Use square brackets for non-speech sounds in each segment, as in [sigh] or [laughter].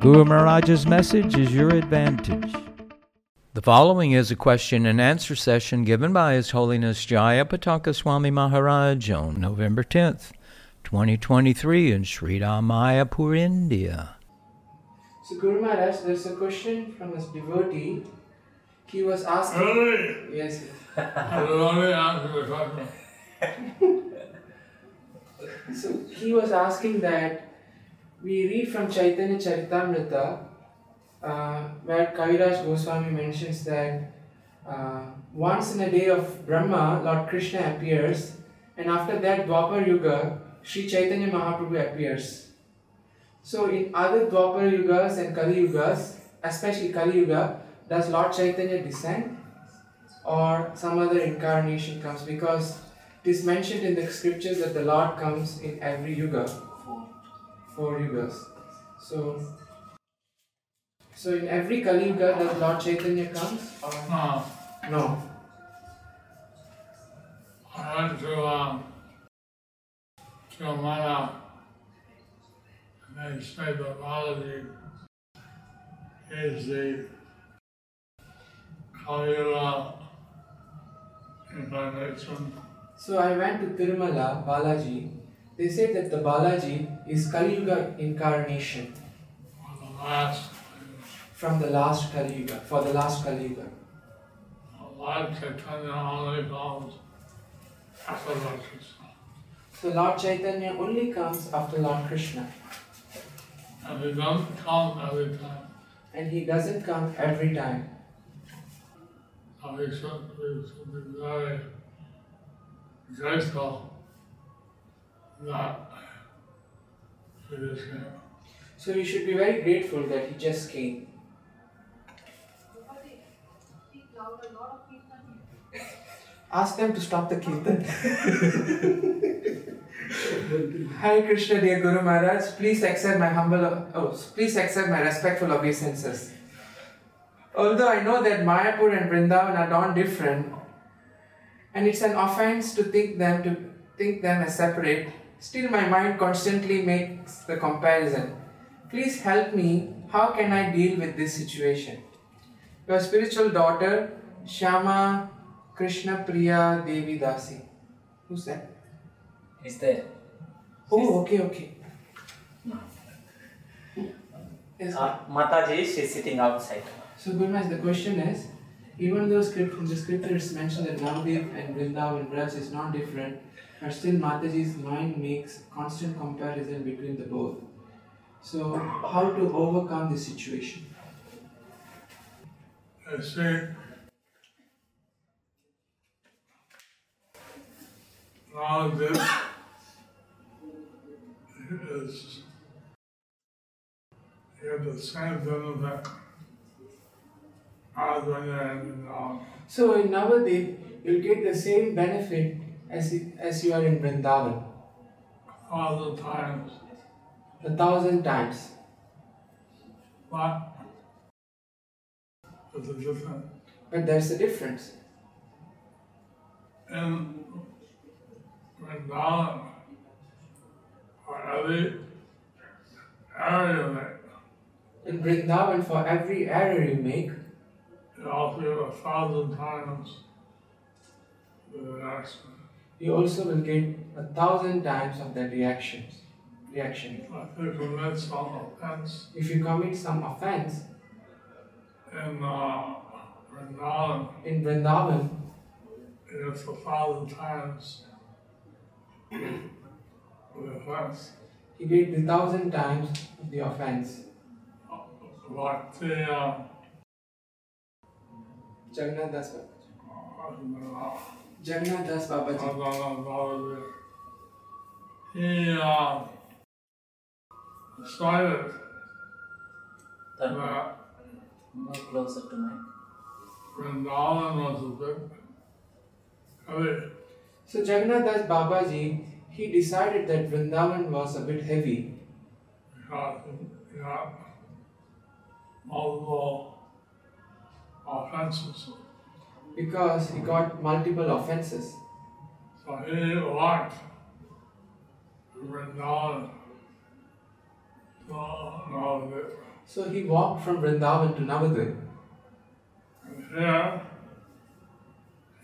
Guru Maharaj's message is your advantage. The following is a question and answer session given by His Holiness Jaya Pataka Swami Maharaj on November 10th, 2023 in Sri Mayapur, India. So Guru Maharaj, there's a question from his devotee. He was asking. Really? Yes. yes. I will only answer the question. So he was asking that we read from Chaitanya Charitamrita, uh, where Kaviraj Goswami mentions that uh, once in a day of Brahma, Lord Krishna appears, and after that Dwapar Yuga, Sri Chaitanya Mahaprabhu appears. So in other Dwapar Yugas and Kali Yugas, especially Kali Yuga, does Lord Chaitanya descend or some other incarnation comes? Because it is mentioned in the scriptures that the Lord comes in every yuga, four yugas. So, so in every Kali Yuga, does Lord Chaitanya comes or No, no? I went to um, and they say that Balaji is the Kalila incarnation. So I went to Tirumala, Balaji. They say that the Balaji is Kali Yuga incarnation from the last Kali Yuga, for the last Kali Yuga. Lord only comes after Lord Krishna. So Lord Chaitanya only comes after Lord Krishna, And he doesn't come every time. and he doesn't come every time. We should, should be very grateful So you should be very grateful that he just came. Ask them to stop the kirtan. [laughs] Hare Krishna, dear Guru Maharaj, please accept my humble, oh, please accept my respectful obeisances. Although I know that Mayapur and Vrindavan are not different, and it's an offense to think them to think them as separate, still my mind constantly makes the comparison. Please help me. How can I deal with this situation? Your spiritual daughter, Shama Krishna Priya Devi Dasi. Who's that? Is there? Oh, okay, okay. Yes. Uh, Mataji, she's sitting outside. So, Gurmaz, the question is even though script in the scripture it's mentioned that Navadvip and Vrindavan Braj is not different, but still Mataji's mind makes constant comparison between the both. So, how to overcome this situation? They say, now this is you have the same benefit as when you're in uh, So, in Navadvip, you'll get the same benefit as, it, as you are in Vrindavan, all the times, a thousand times. but there's a different But there's a difference. in Vrindavan, for every area that In Vrindavan, for every error you make, you get a thousand times the reaction. You also will get a thousand times of that reactions. Reaction. If you commit some offense If you commit some offense in uh, Vrindavan, in Vrindavan, it's a thousand times the offense. you get the thousand times of the offense. Like the uh, Jagannath Das Babaji. uh, Jagannath Das Babaji. he uh, started that More closer to my. Vrindavan was a bit heavy. So Jagannath Das Babaji, he decided that Vrindavan was a bit heavy because he got multiple offenses. Because he got multiple offenses. So he walked Vrindavan oh, to Navadvip. So he walked from Vrindavan to Navadvip. And here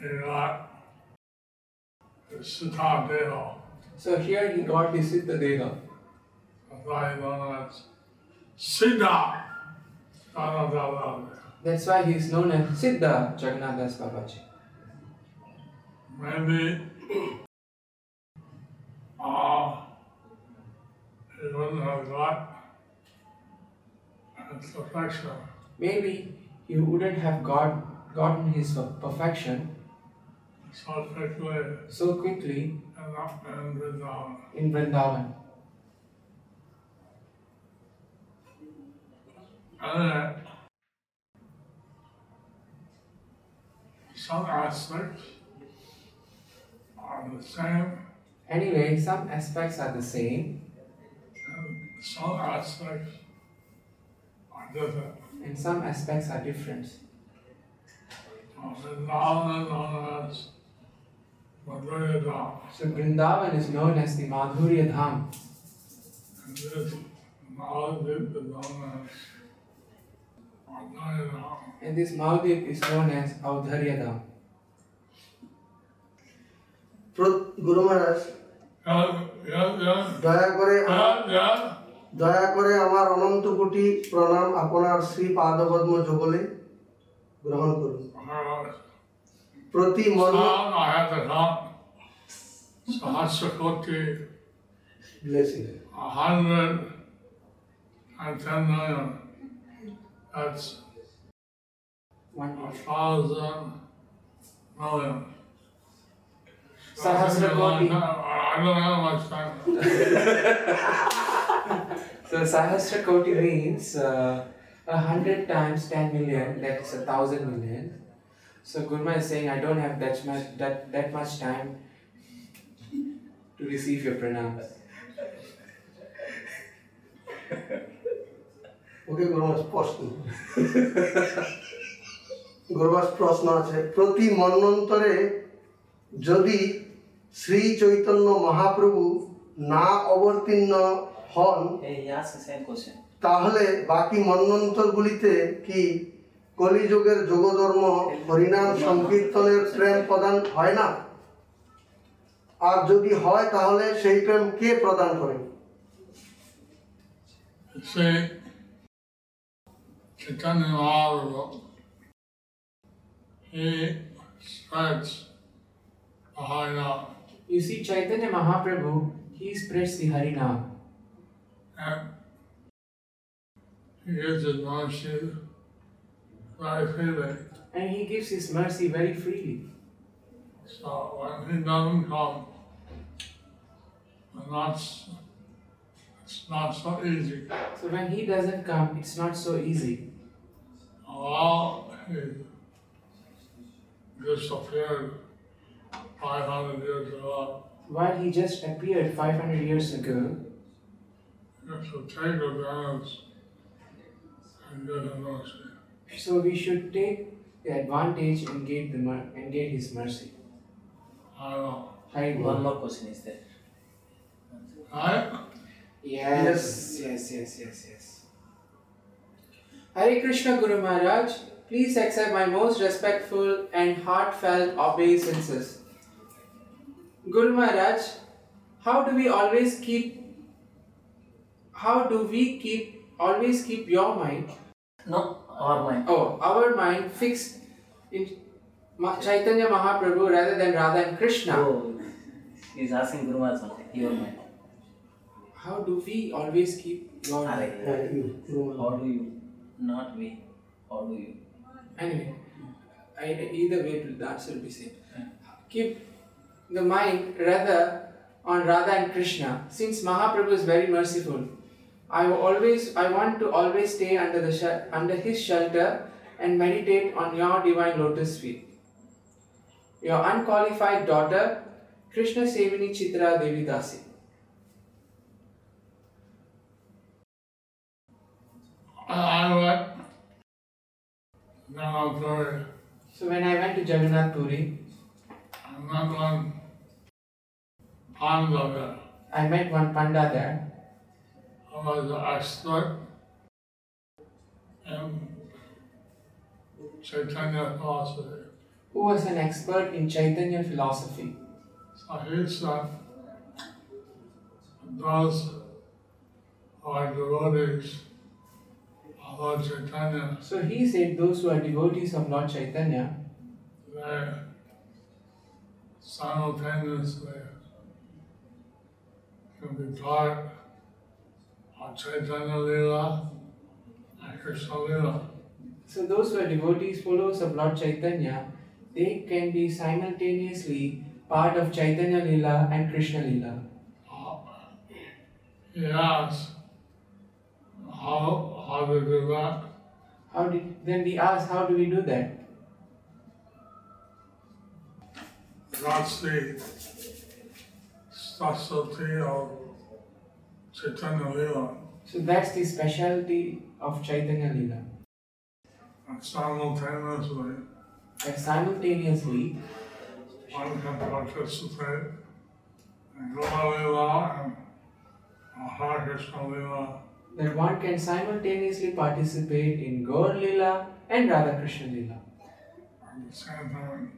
he got his Siddha So here he got his Siddha Deha. That's why he's known as Siddha. That's why he is known as Siddha Jagannath Das Babaji. Maybe uh, he wouldn't have got his perfection Maybe he wouldn't have got gotten his perfection so quickly so quickly not Vrindavan. in Vrindavan. And some aspects are the same Anyway, some aspects are the same and some aspects are different. and some aspects are different. Vrindavan is known as Madhurya Dham. So Vrindavan is known as the Madhurya Dham And this Navadvip is known as Madhurya Dham. and this Maldiv is known as Audharya Dham. প্র- গুরু মহারাজ Yeah, yeah, yeah. দয়া করে আমার- Yeah, yeah. দয়া করে আমার অনন্ত কোটি প্রণাম আপনার শ্রী পাদপদ্ম যোগলে গ্রহণ করুন Uh, প্রতি মন Now I have to count Sahasrakoti, blessing a hundred and ten million. That's One a more. thousand million. Sahasrakoti. I don't have much time. [laughs] So Sahasra Koti means uh, a hundred times ten million, that's a thousand million. So Gurma is saying I don't have that much that, that much time to receive your pranams. [laughs] Okay গুরুমাস প্রশ্ন। গুরুমাস প্রশ্ন আছে প্রতি মন্বন্তরে যদি শ্রী চৈতন্য মহাপ্রভু না অবতীর্ণ হন. তাহলে বাকি মন্বন্তরগুলিতে কি কলিযুগের যোগধর্ম হরিনাম সংকীর্তনের প্রেম প্রদান হয় না? আর যদি হয় তাহলে সেই প্রেম কে প্রদান করেন Mahaprabhu, he spreads the Harinam. You see Chaitanya Mahaprabhu, he spreads the Harinam And he gives his mercy very freely. and he gives his mercy very freely. So when he doesn't come, and that's it's not so easy. So when he doesn't come, it's not so easy. Ah, well, he disappeared 500 years ago. While he just appeared 500 years ago, You have to take advantage and get a mercy. so we should take the advantage and get the mer- and get his mercy. I know. Hari One Bol. more question is there. Right? Yes, yes, yes, yes, yes. Hare Krishna Guru Maharaj, please accept my most respectful and heartfelt obeisances. Guru Maharaj, how do we always keep how do we keep always keep your mind? No, our mind. Oh, our mind fixed in Chaitanya Mahaprabhu rather than Radha and Krishna. Oh, he's asking Guru Maharaj something. Your mind. How do we always keep your mind? How do you? Not we. or do you? Anyway, I, either way, will- answer will be same. Hmm. Keep the mind rather on Radha and Krishna. Since Mahaprabhu is very merciful, I always I want to always stay under the under his shelter and meditate on your divine lotus feet. Your unqualified daughter, Krishna Sevini Chitra Devi Dasi. I went, then I So when I went to Jagannath Puri, I met one Panda there. I met one panda there I was an expert in Chaitanya philosophy. who was an expert in Chaitanya philosophy. So he said, those are devotees Lord Chaitanya, So he said those who are devotees of Lord Chaitanya, they simultaneously can be taught of Chaitanya Leela and Krishna Leela. so those who are devotees, followers of Lord Chaitanya, they can be simultaneously part of Chaitanya Lila and Krishna Lila. Uh, He asked, how, how to do that? How did then we ask how do we do that? That's the specialty of Chaitanya Leela. So that's the specialty of Chaitanya Lila. And simultaneously, That simultaneously one can participate in Gaura Leela and Hare Krishna Leela that one can simultaneously participate in Gaur Lila and Radha Krishna Lila. at the same time.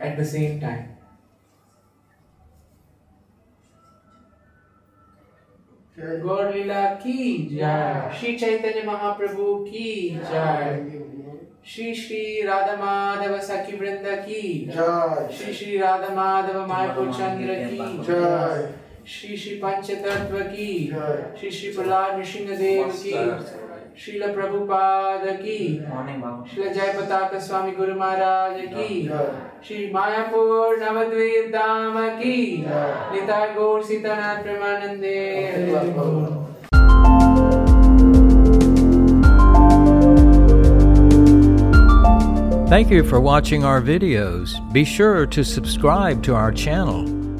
at the same time. Okay. Gaur Lila ki jai, Shri Chaitanya Mahaprabhu ki jai, Shri Shri Radha Madhava Sakhi Vrinda ki jai, Joy Shri Shri Shri Shri पंचतत्व की श्री श्री प्रहलाद नृसिंहदेव की श्रील प्रभुपाद की श्रील जय। प्रताप स्वामी गुरु महाराज की श्री मायापुर नवद्वीप धाम की निताय गौर सीतानाथ प्रेमानंदे Thank you for watching our videos. Be sure to subscribe to our channel.